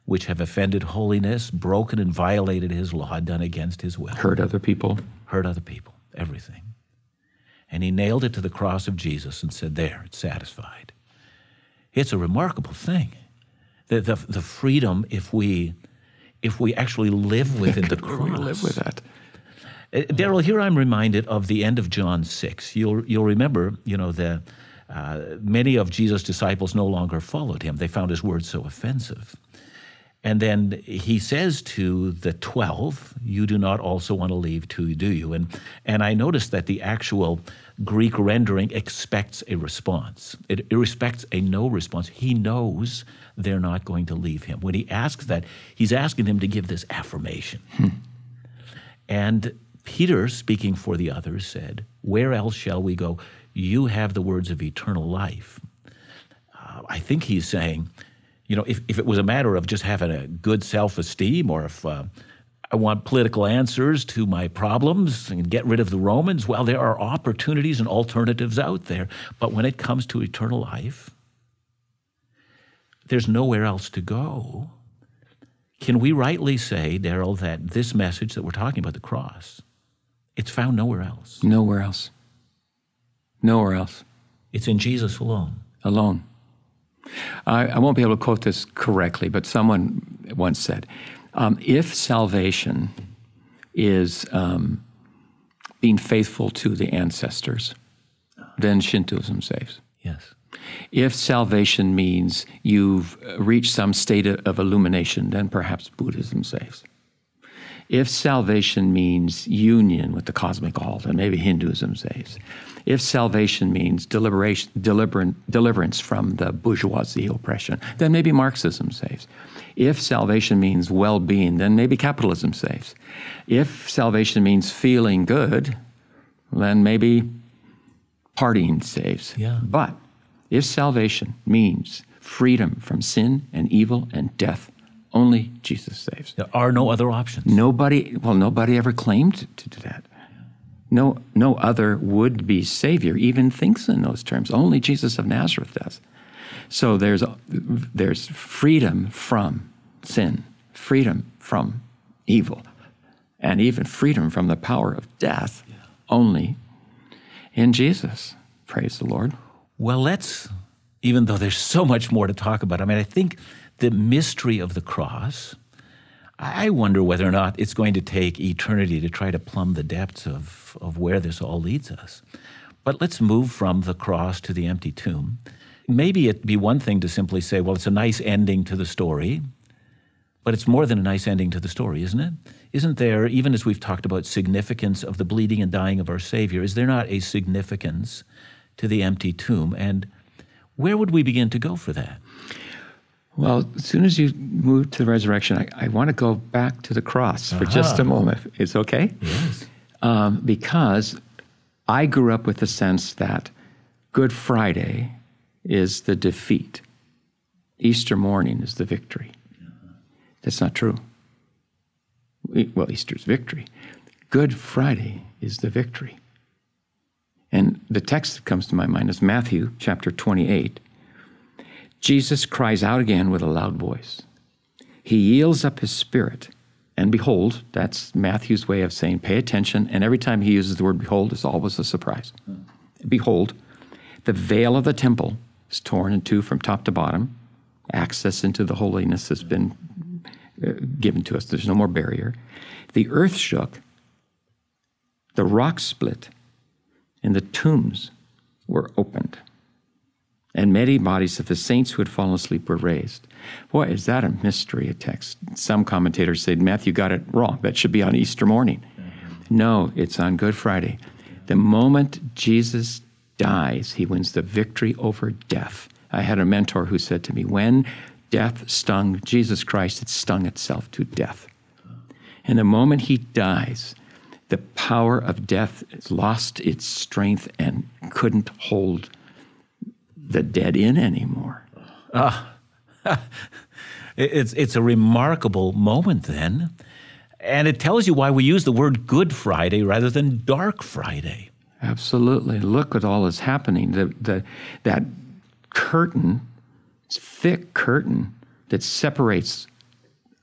which have offended holiness, broken and violated His law, done against His will, Hurt other people. hurt other people, everything. And he nailed it to the cross of Jesus and said, "There, it's satisfied." It's a remarkable thing. The, the, the freedom if we if we actually live within the cross. We live with that. Uh, Darrell, here I'm reminded of the end of John 6. You'll, you'll remember, you know, the, uh, many of Jesus' disciples no longer followed him. They found his words so offensive. And then he says to the 12, You do not also want to leave too, do you? And, and I noticed that the actual Greek rendering expects a response. It, it respects a no response. He knows they're not going to leave him. When he asks that, he's asking them to give this affirmation. And Peter, speaking for the others, said, Where else shall we go? You have the words of eternal life. Uh, I think he's saying, you know, if, if it was a matter of just having a good self esteem or if uh, I want political answers to my problems and get rid of the Romans, well, there are opportunities and alternatives out there. But when it comes to eternal life, there's nowhere else to go. Can we rightly say, Darrell, that this message that we're talking about, the cross, it's found nowhere else? Nowhere else. Nowhere else. It's in Jesus alone. Alone. I, I won't be able to quote this correctly, but someone once said um, if salvation is um, being faithful to the ancestors, then Shintoism saves. Yes. If salvation means you've reached some state of illumination, then perhaps Buddhism saves. If salvation means union with the cosmic all, then maybe Hinduism saves. If salvation means deliberation, deliberant, deliverance from the bourgeoisie oppression, then maybe Marxism saves. If salvation means well being, then maybe capitalism saves. If salvation means feeling good, then maybe partying saves. Yeah. But if salvation means freedom from sin and evil and death, only Jesus saves. There are no other options. Nobody, well, nobody ever claimed to do that. No, no other would be Savior even thinks in those terms. Only Jesus of Nazareth does. So there's, there's freedom from sin, freedom from evil, and even freedom from the power of death only in Jesus. Praise the Lord. Well, let's, even though there's so much more to talk about, I mean, I think the mystery of the cross, I wonder whether or not it's going to take eternity to try to plumb the depths of, of where this all leads us. But let's move from the cross to the empty tomb. Maybe it'd be one thing to simply say, well, it's a nice ending to the story, but it's more than a nice ending to the story, isn't it? Isn't there, even as we've talked about significance of the bleeding and dying of our Savior, is there not a significance to the empty tomb? And where would we begin to go for that? Well, as soon as you move to the resurrection, I, I want to go back to the cross for just a moment. It's okay? Yes. Um, because I grew up with the sense that Good Friday is the defeat, Easter morning is the victory. That's not true. We- Well, Easter's victory. Good Friday is the victory. And the text that comes to my mind is Matthew chapter 28. Jesus cries out again with a loud voice. He yields up his spirit. And behold, that's Matthew's way of saying pay attention. And every time he uses the word behold, it's always a surprise. Behold, the veil of the temple is torn in two from top to bottom. Access into the holiness has been uh, given to us, there's no more barrier. The earth shook, the rocks split, and the tombs were opened. And many bodies of the saints who had fallen asleep were raised. Boy, is that a mystery, a text. Some commentators said Matthew got it wrong. That should be on Easter morning. Mm-hmm. No, it's on Good Friday. The moment Jesus dies, he wins the victory over death. I had a mentor who said to me, When death stung Jesus Christ, it stung itself to death. And the moment he dies, the power of death lost its strength and couldn't hold the dead in anymore. (laughs) Uh, it's, it's a remarkable moment then. And it tells you why we use the word Good Friday rather than Dark Friday. Absolutely. Look at all that's happening. The, the, that curtain, thick curtain that separates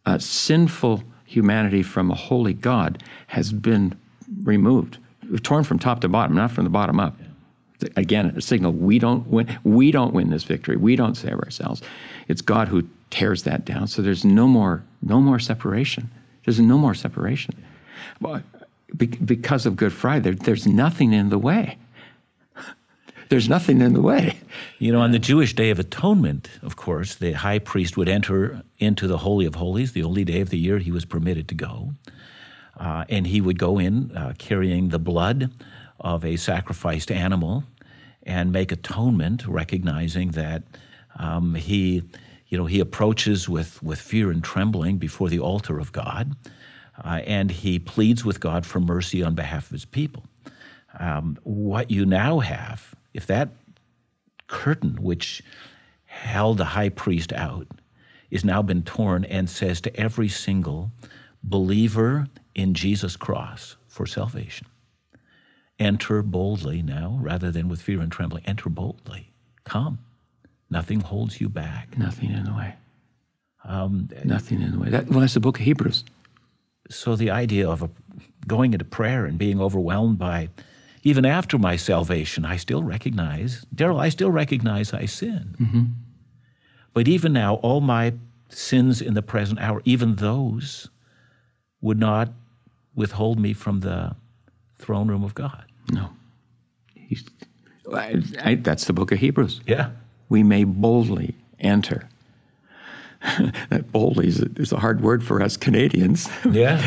a sinful humanity from a holy God, has been removed, torn from top to bottom, not from the bottom up. Again, a signal we don't win. We don't win this victory. We don't save ourselves. It's God who tears that down. So there's no more, no more separation. There's no more separation. Because of Good Friday, there, there's nothing in the way. There's nothing in the way. You know, on the Jewish Day of Atonement, of course, the high priest would enter into the Holy of Holies, the only day of the year he was permitted to go. Uh, and he would go in uh, carrying the blood of a sacrificed animal and make atonement, recognizing that um, he, you know, he approaches with, with fear and trembling before the altar of God, uh, and he pleads with God for mercy on behalf of his people. Um, what you now have if that curtain which held the high priest out is now been torn and says to every single believer in Jesus' cross for salvation, enter boldly now rather than with fear and trembling. Enter boldly. Come. Nothing holds you back. Nothing in the way. Um, Nothing in the way. That, well, that's the book of Hebrews. So the idea of a, going into prayer and being overwhelmed by even after my salvation, I still recognize, Darrell, I still recognize I sin. Mm-hmm. But even now, all my sins in the present hour, even those would not withhold me from the throne room of God. No. I, I, that's the book of Hebrews. Yeah. We may boldly enter. (laughs) that boldly is a, is a hard word for us Canadians. Yeah.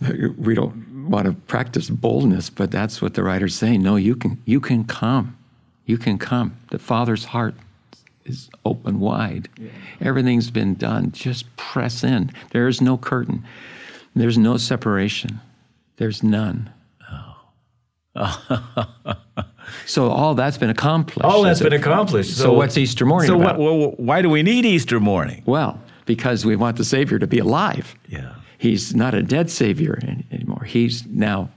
(laughs) we don't want to practice boldness, but that's what the writer's saying. No, you can you can come. You can come. The Father's heart is open wide. Yeah. Everything's been done. Just press in. There is no curtain. There's no separation. There's none. Oh. (laughs) so all that's been accomplished. All that's been accomplished. So, so, what's Easter morning so about? What, why do we need Easter morning? Well, because we want the Savior to be alive. Yeah. He's not a dead Savior anymore. He's now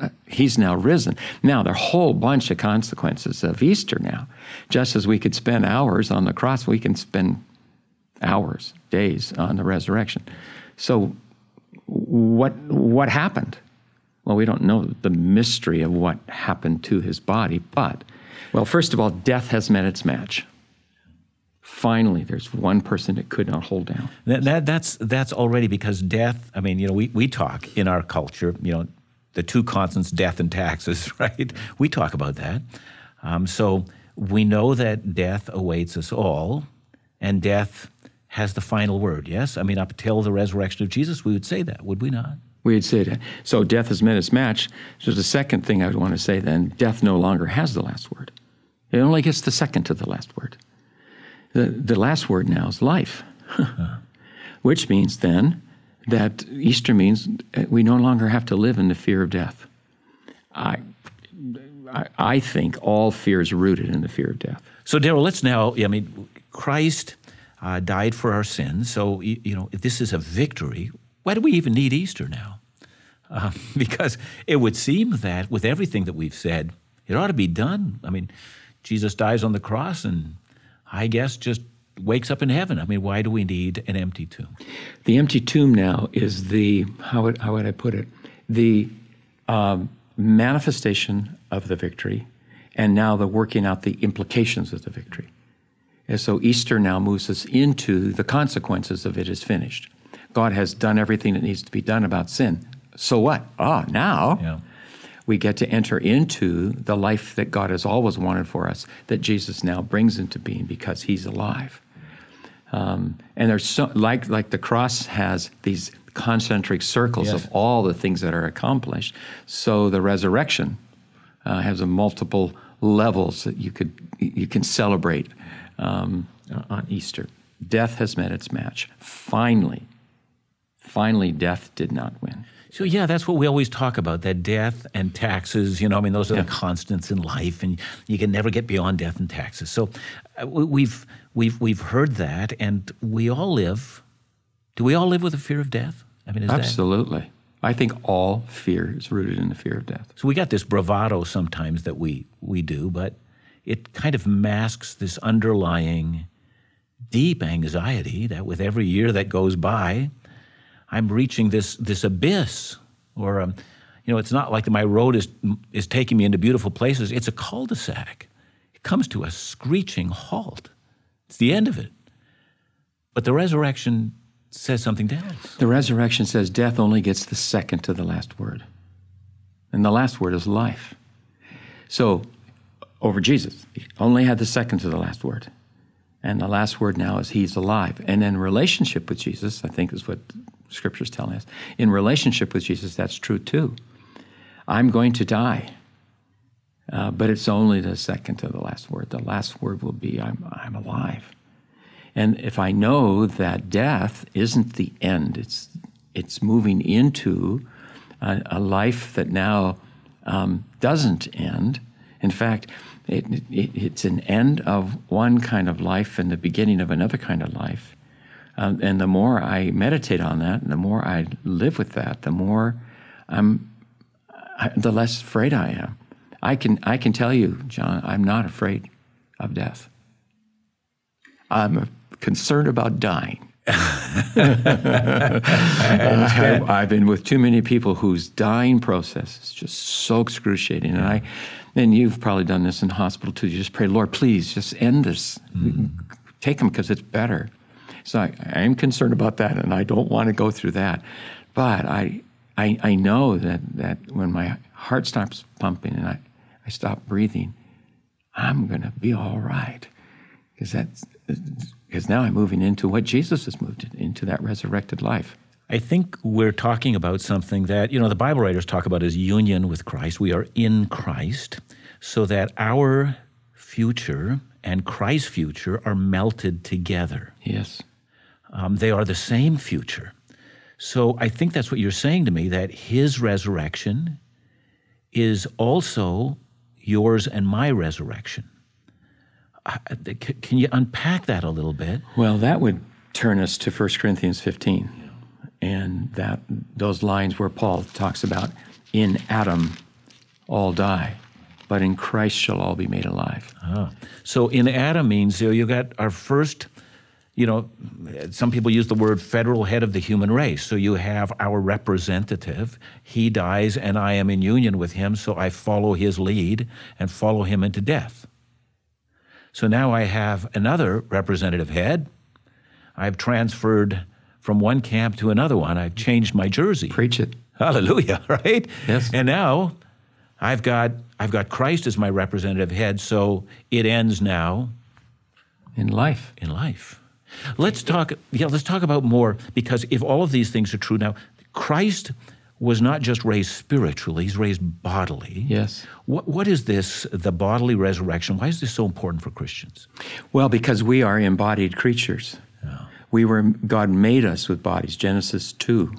uh, he's now risen. Now, there are a whole bunch of consequences of Easter now. Just as we could spend hours on the cross, we can spend hours, days on the resurrection. So, what, what happened? Well, we don't know the mystery of what happened to his body, but, well, first of all, death has met its match finally there's one person that could not hold down. That, that, that's, that's already because death, I mean, you know, we, we talk in our culture, you know, the two constants, death and taxes, (laughs) right? We talk about that. Um, so we know that death awaits us all, and death has the final word, yes? I mean, up till the resurrection of Jesus, we would say that, would we not? We'd say that. So death has met its match. So the second thing I would want to say then, death no longer has the last word. It only gets the second to the last word. The, the last word now is life, (laughs) which means then that Easter means we no longer have to live in the fear of death. I, I, I think all fear is rooted in the fear of death. So, Darrell, let's now, I mean, Christ uh, died for our sins. So, you know, if this is a victory, why do we even need Easter now? Uh, (laughs) because it would seem that with everything that we've said, it ought to be done. I mean, Jesus dies on the cross and I guess just wakes up in heaven. I mean, why do we need an empty tomb? The empty tomb now is the, how would, how would I put it? The um, manifestation of the victory and now the working out the implications of the victory. And so Easter now moves us into the consequences of it is finished. God has done everything that needs to be done about sin. So what? Ah, now Yeah. We get to enter into the life that God has always wanted for us, that Jesus now brings into being because He's alive. Um, and there's so, like like the cross has these concentric circles Yes. of all the things that are accomplished. So the resurrection uh, has a multiple levels that you could you can celebrate um, on Easter. Death has met its match. Finally, finally, death did not win. So yeah, that's what we always talk about: that death and taxes. You know, I mean, those are the constants in life, and you can never get beyond death and taxes. So uh, we- we've we've we've heard that, and we all live. Do we all live with a fear of death? I mean, is that Absolutely. I think all fear is rooted in the fear of death. so? We got this bravado sometimes that we we do, but it kind of masks this underlying deep anxiety that with every year that goes by, I'm reaching this this abyss, or um, you know, it's not like my road is is taking me into beautiful places. It's a cul-de-sac. It comes to a screeching halt. It's the end of it. But the resurrection says something else. The resurrection says death only gets the second to the last word. And the last word is life. So, over Jesus, he only had the second to the last word. And the last word now is he's alive. And in relationship with Jesus, I think is what Scripture's telling us. In relationship with Jesus, that's true too. I'm going to die, uh, but it's only the second to the last word. The last word will be I'm, I'm alive. And if I know that death isn't the end, it's, it's moving into a, a life that now um, doesn't end. In fact, it, it, it's an end of one kind of life and the beginning of another kind of life. Um, and the more I meditate on that, and the more I live with that, the more I'm, I, the less afraid I am. I can, I can tell you, John, I'm not afraid of death. I'm concerned about dying. (laughs) I, I've been with too many people whose dying process is just so excruciating, and I, and you've probably done this in hospital too. You just pray, Lord, please, just end this. Take them because it's better. So I, I am concerned about that, and I don't want to go through that. But I, I, I know that that when my heart stops pumping and I, I stop breathing, I'm going to be all right because that's because now I'm moving into what Jesus has moved in- into that resurrected life. I think we're talking about something that, you know, the Bible writers talk about as union with Christ. We are in Christ so that our future and Christ's future are melted together. Yes. Um, they are the same future. So I think that's what you're saying to me that his resurrection is also yours and my resurrection. Uh, Can you unpack that a little bit? Well, that would turn us to 1 Corinthians 15, and that those lines where Paul talks about, "In Adam, all die, but in Christ shall all be made alive." Ah. So in Adam means you know, you got our first, you know, some people use the word federal head of the human race. So you have our representative. He dies, and I am in union with him, so I follow his lead and follow him into death. So now I have another representative head. I've transferred from one camp to another one. I've changed my jersey. Preach it. Hallelujah, (laughs) right? Yes. And now I've got I've got Christ as my representative head, so it ends now In life, in life. Let's talk yeah, let's talk about more because if all of these things are true now, Christ was not just raised spiritually, he's raised bodily. yes. What, what is this, the bodily resurrection? Why is this so important for Christians? Well, because we are embodied creatures. We were God made us with bodies. Genesis two,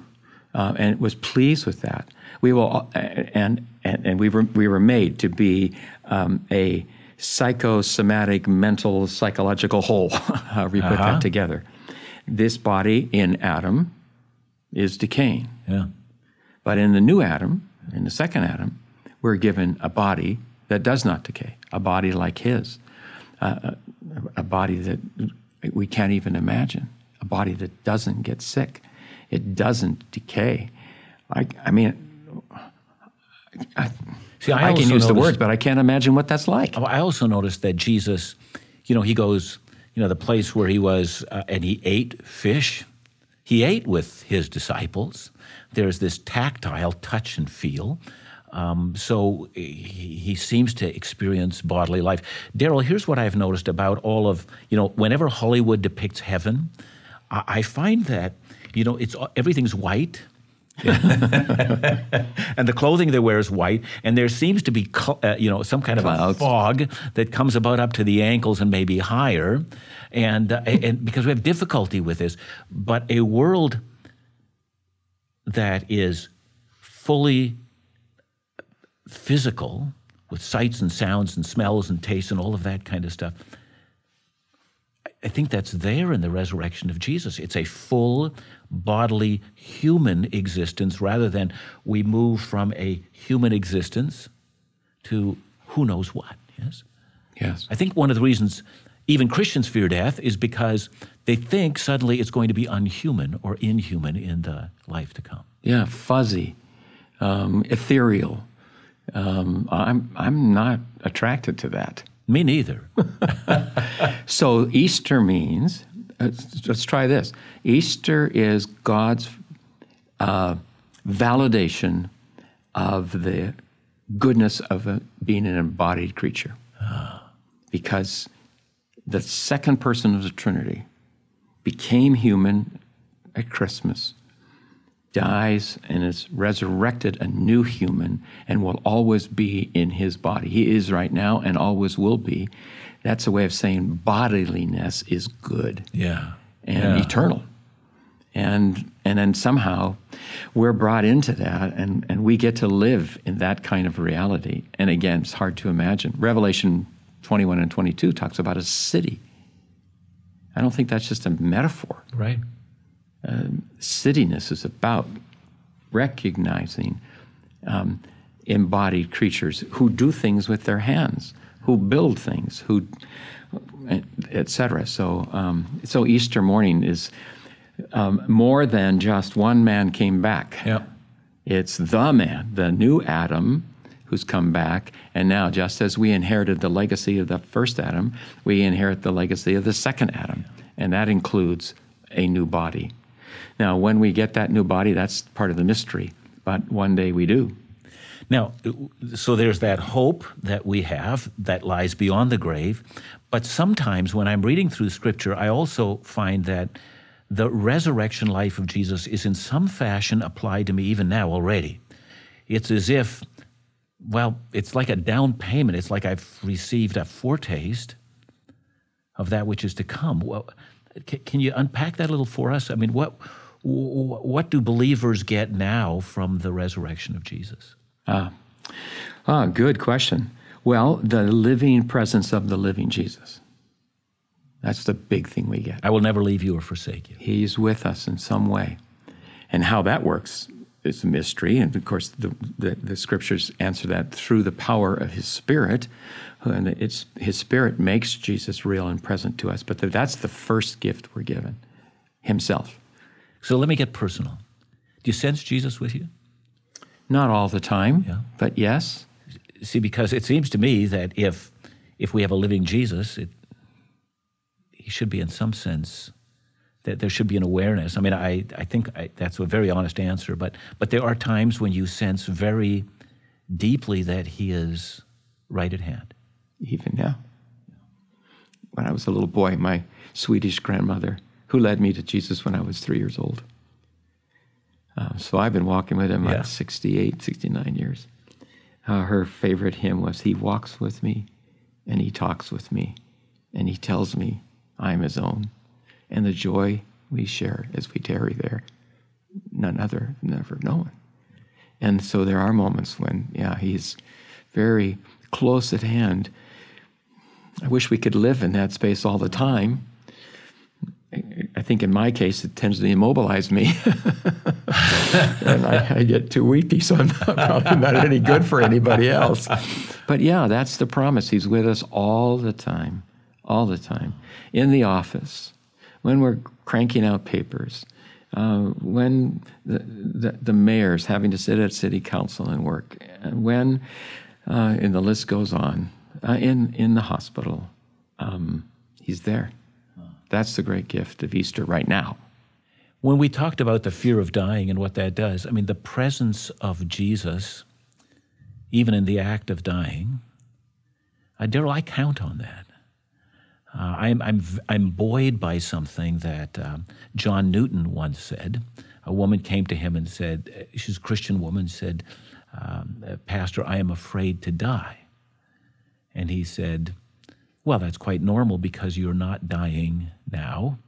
uh, and was pleased with that. We will, uh, and and, and we were we were made to be um, a psychosomatic, mental, psychological whole. (laughs) However you put that together. This body in Adam is decaying, Yeah. but in the new Adam, in the second Adam, we're given a body that does not decay, a body like His, uh, a, a body that we can't even imagine a body that doesn't get sick, it doesn't decay. I, I mean, I, See, I, also can use the words, but I can't imagine what that's like. I also noticed that Jesus, you know, he goes, you know, the place where he was, uh, and he ate fish. He ate with his disciples. There's this tactile touch and feel. Um, so he, he seems to experience bodily life. Darrell, here's what I've noticed about all of, you know, whenever Hollywood depicts heaven, I, I find that, you know, it's everything's white. (laughs) and the clothing they wear is white, and there seems to be, uh, you know, some kind of a fog that comes about up to the ankles and maybe higher, and uh, and because we have difficulty with this, but a world that is fully physical with sights and sounds and smells and tastes and all of that kind of stuff. I think that's there in the resurrection of Jesus. It's a full bodily human existence rather than we move from a human existence to who knows what. Yes? Yes. I think one of the reasons even Christians fear death is because they think suddenly it's going to be unhuman or inhuman in the life to come. Yeah, fuzzy, um, ethereal. Um, I'm, I'm not attracted to that. Me neither. (laughs) So Easter means, uh, let's try this. Easter is God's uh, validation of the goodness of a, being an embodied creature. Because the second person of the Trinity became human at Christmas, dies, and is resurrected a new human and will always be in his body. He is right now and always will be. That's a way of saying bodiliness is good Yeah. and eternal. And and then somehow we're brought into that and, and we get to live in that kind of reality. And again, it's hard to imagine. Revelation 21 and 22 talks about a city. I don't think that's just a metaphor. Right. Cityness is about recognizing um, embodied creatures who do things with their hands, who build things, who, etc. So, um, so Easter morning is um, more than just one man came back. Yeah. It's the man, the new Adam, who's come back. And now, just as we inherited the legacy of the first Adam, we inherit the legacy of the second Adam. And that includes a new body. Now, when we get that new body, that's part of the mystery. But one day we do. Now, so there's that hope that we have that lies beyond the grave. But sometimes when I'm reading through Scripture, I also find that the resurrection life of Jesus is in some fashion applied to me even now already. It's as if, well, it's like a down payment. It's like I've received a foretaste of that which is to come. Well, can you unpack that a little for us? I mean, what what do believers get now from the resurrection of Jesus? Ah, ah, good question. Well, the living presence of the living Jesus. That's the big thing we get. I will never leave you or forsake you. He's with us in some way. And how that works is a mystery. And of course, the, the, the scriptures answer that through the power of His Spirit. And it's, His Spirit makes Jesus real and present to us. But that's the first gift we're given Himself. So let me get personal. Do you sense Jesus with you? Not all the time, Yeah. but yes. See, because it seems to me that if if we have a living Jesus, it, he should be in some sense that there should be an awareness. I mean, I I think I, that's a very honest answer, but but there are times when you sense very deeply that he is right at hand. even now. When I was a little boy, my Swedish grandmother, who led me to Jesus when I was three years old. Uh, so I've been walking with him Yeah. like 68, 69 years. Uh, her favorite hymn was, He walks with me and He talks with me and He tells me I am His own. And the joy we share as we tarry there, none other, never known. And so there are moments when, yeah, He's very close at hand. I wish we could live in that space all the time. I- think in my case, it tends to immobilize me. (laughs) and I, I get too weepy, so I'm not, probably not any good for anybody else. But yeah, that's the promise. He's with us all the time, all the time, in the office, when we're cranking out papers, uh, when the, the, the, mayor's having to sit at city council and work, when, uh, and the list goes on, uh, in, in the hospital, um, he's there. That's the great gift of Easter right now. When we talked about the fear of dying and what that does, I mean, the presence of Jesus, even in the act of dying, uh, Darrell, I count on that. Uh, I'm, I'm, I'm buoyed by something that um, John Newton once said. A woman came to him and said, she's a Christian woman, said, um, Pastor, I am afraid to die. And he said, Well, that's quite normal because you're not dying now.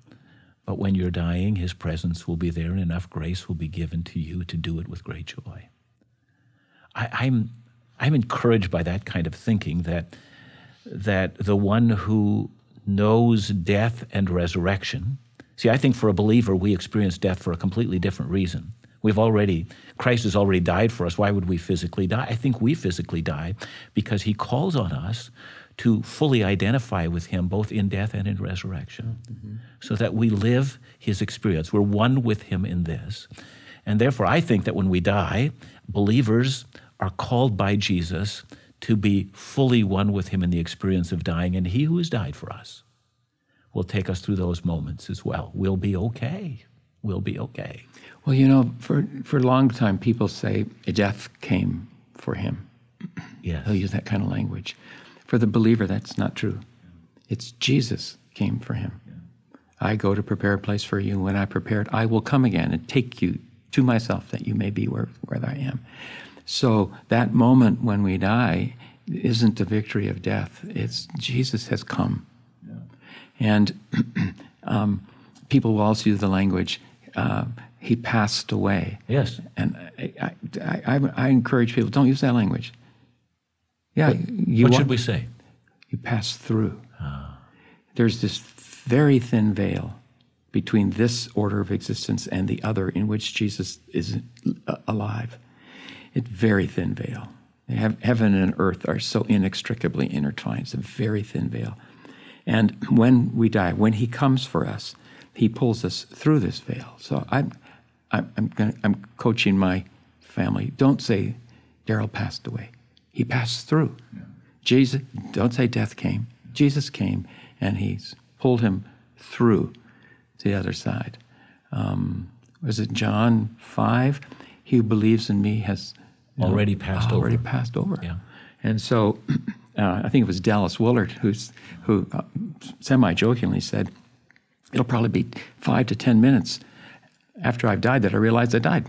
But when you're dying, his presence will be there and enough grace will be given to you to do it with great joy. I, I'm, I'm encouraged by that kind of thinking that, that the one who knows death and resurrection, see, I think for a believer, we experience death for a completely different reason. We've already, Christ has already died for us. Why would we physically die? I think we physically die because he calls on us to fully identify with him both in death and in resurrection mm-hmm. so that we live his experience. We're one with him in this. And therefore, I think that when we die, believers are called by Jesus to be fully one with him in the experience of dying. And he who has died for us will take us through those moments as well. We'll be okay. We'll be okay. Well, you know, for, for a long time, people say death came for him. Yes. They'll use that kind of language. For the believer, that's not true. It's Jesus came for him. I go to prepare a place for you. When I prepare it, I will come again and take you to myself that you may be where, where I am. So that moment when we die isn't the victory of death. It's Jesus has come. Yeah. And (clears throat) um, people will also use the language, uh, he passed away. Yes. And I, I, I, I encourage people, don't use that language. Yeah, what, what should we say? You pass through. Ah. There's this very thin veil between this order of existence and the other in which Jesus is uh, alive. It's very thin veil. Heaven and earth are so inextricably intertwined. It's a very thin veil. And when we die, when He comes for us, He pulls us through this veil. So I'm, I'm, I'm, gonna, I'm coaching my family. Don't say Darrell passed away. He passed through. Yeah. Jesus, don't say death came. Jesus came and he pulled him through to the other side. Um, was it John 5? He who believes in me has already know, passed already over. Passed over. Yeah. And so (clears throat) uh, I think it was Dallas Willard who's, who uh, semi jokingly said, It'll probably be five to 10 minutes after I've died that I realize I died.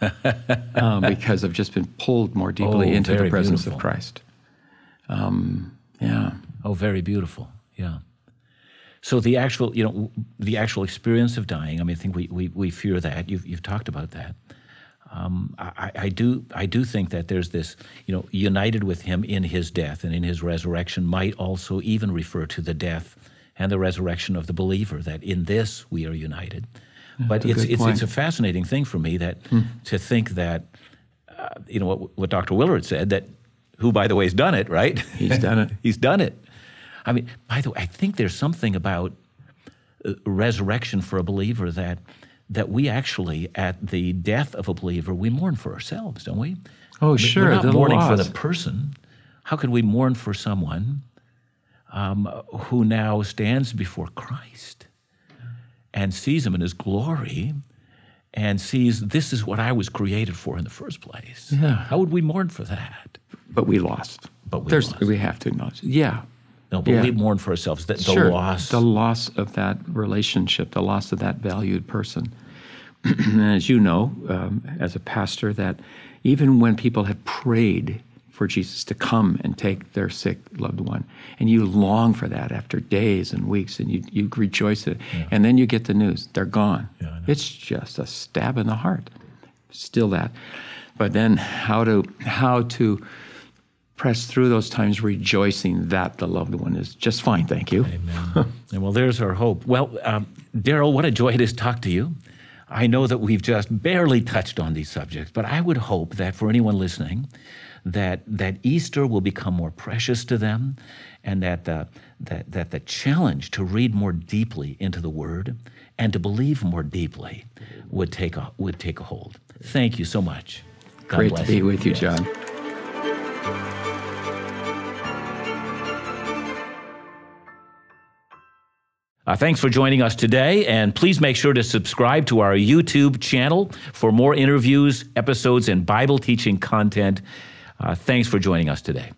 (laughs) um, because I've just been pulled more deeply oh, into the presence beautiful. of Christ. Um, yeah. Oh, very beautiful. Yeah. So the actual, you know, the actual experience of dying. I mean, I think we we, we fear that. You've you've talked about that. Um, I, I, do I do think that there's this, you know, united with him in his death and in his resurrection might also even refer to the death and the resurrection of the believer. That in this we are united but it's it's, it's a fascinating thing for me that hmm. to think that uh, you know what, what Dr. Willard said that who by the way has done it right? He's done it. (laughs) He's done it. I mean by the way I think there's something about uh, resurrection for a believer that that we actually at the death of a believer we mourn for ourselves don't we? Oh I mean, sure we're not the mourning for the person. How can we mourn for someone um, who now stands before Christ and sees him in his glory and sees this is what I was created for in the first place. Yeah. How would we mourn for that? But we lost. But we There's, lost. We have to acknowledge. Yeah. No, but yeah. we mourn for ourselves. That the sure. loss. The loss of that relationship, the loss of that valued person. (clears throat) and as you know, um, as a pastor, that even when people have prayed for Jesus to come and take their sick loved one. And you long for that after days and weeks, and you, you rejoice it. Yeah. And then you get the news they're gone. Yeah, it's just a stab in the heart. Still that. But then how to how to press through those times rejoicing that the loved one is just fine, thank you. Amen. (laughs) and well, there's our hope. Well, um, Darrell, what a joy it is to talk to you. I know that we've just barely touched on these subjects, but I would hope that for anyone listening, that, that Easter will become more precious to them, and that the, that, that the challenge to read more deeply into the Word and to believe more deeply would take a, would take a hold. Thank you so much. God Great to be you. with you, John. Uh, thanks for joining us today, and please make sure to subscribe to our YouTube channel for more interviews, episodes, and Bible teaching content. Uh, thanks for joining us today.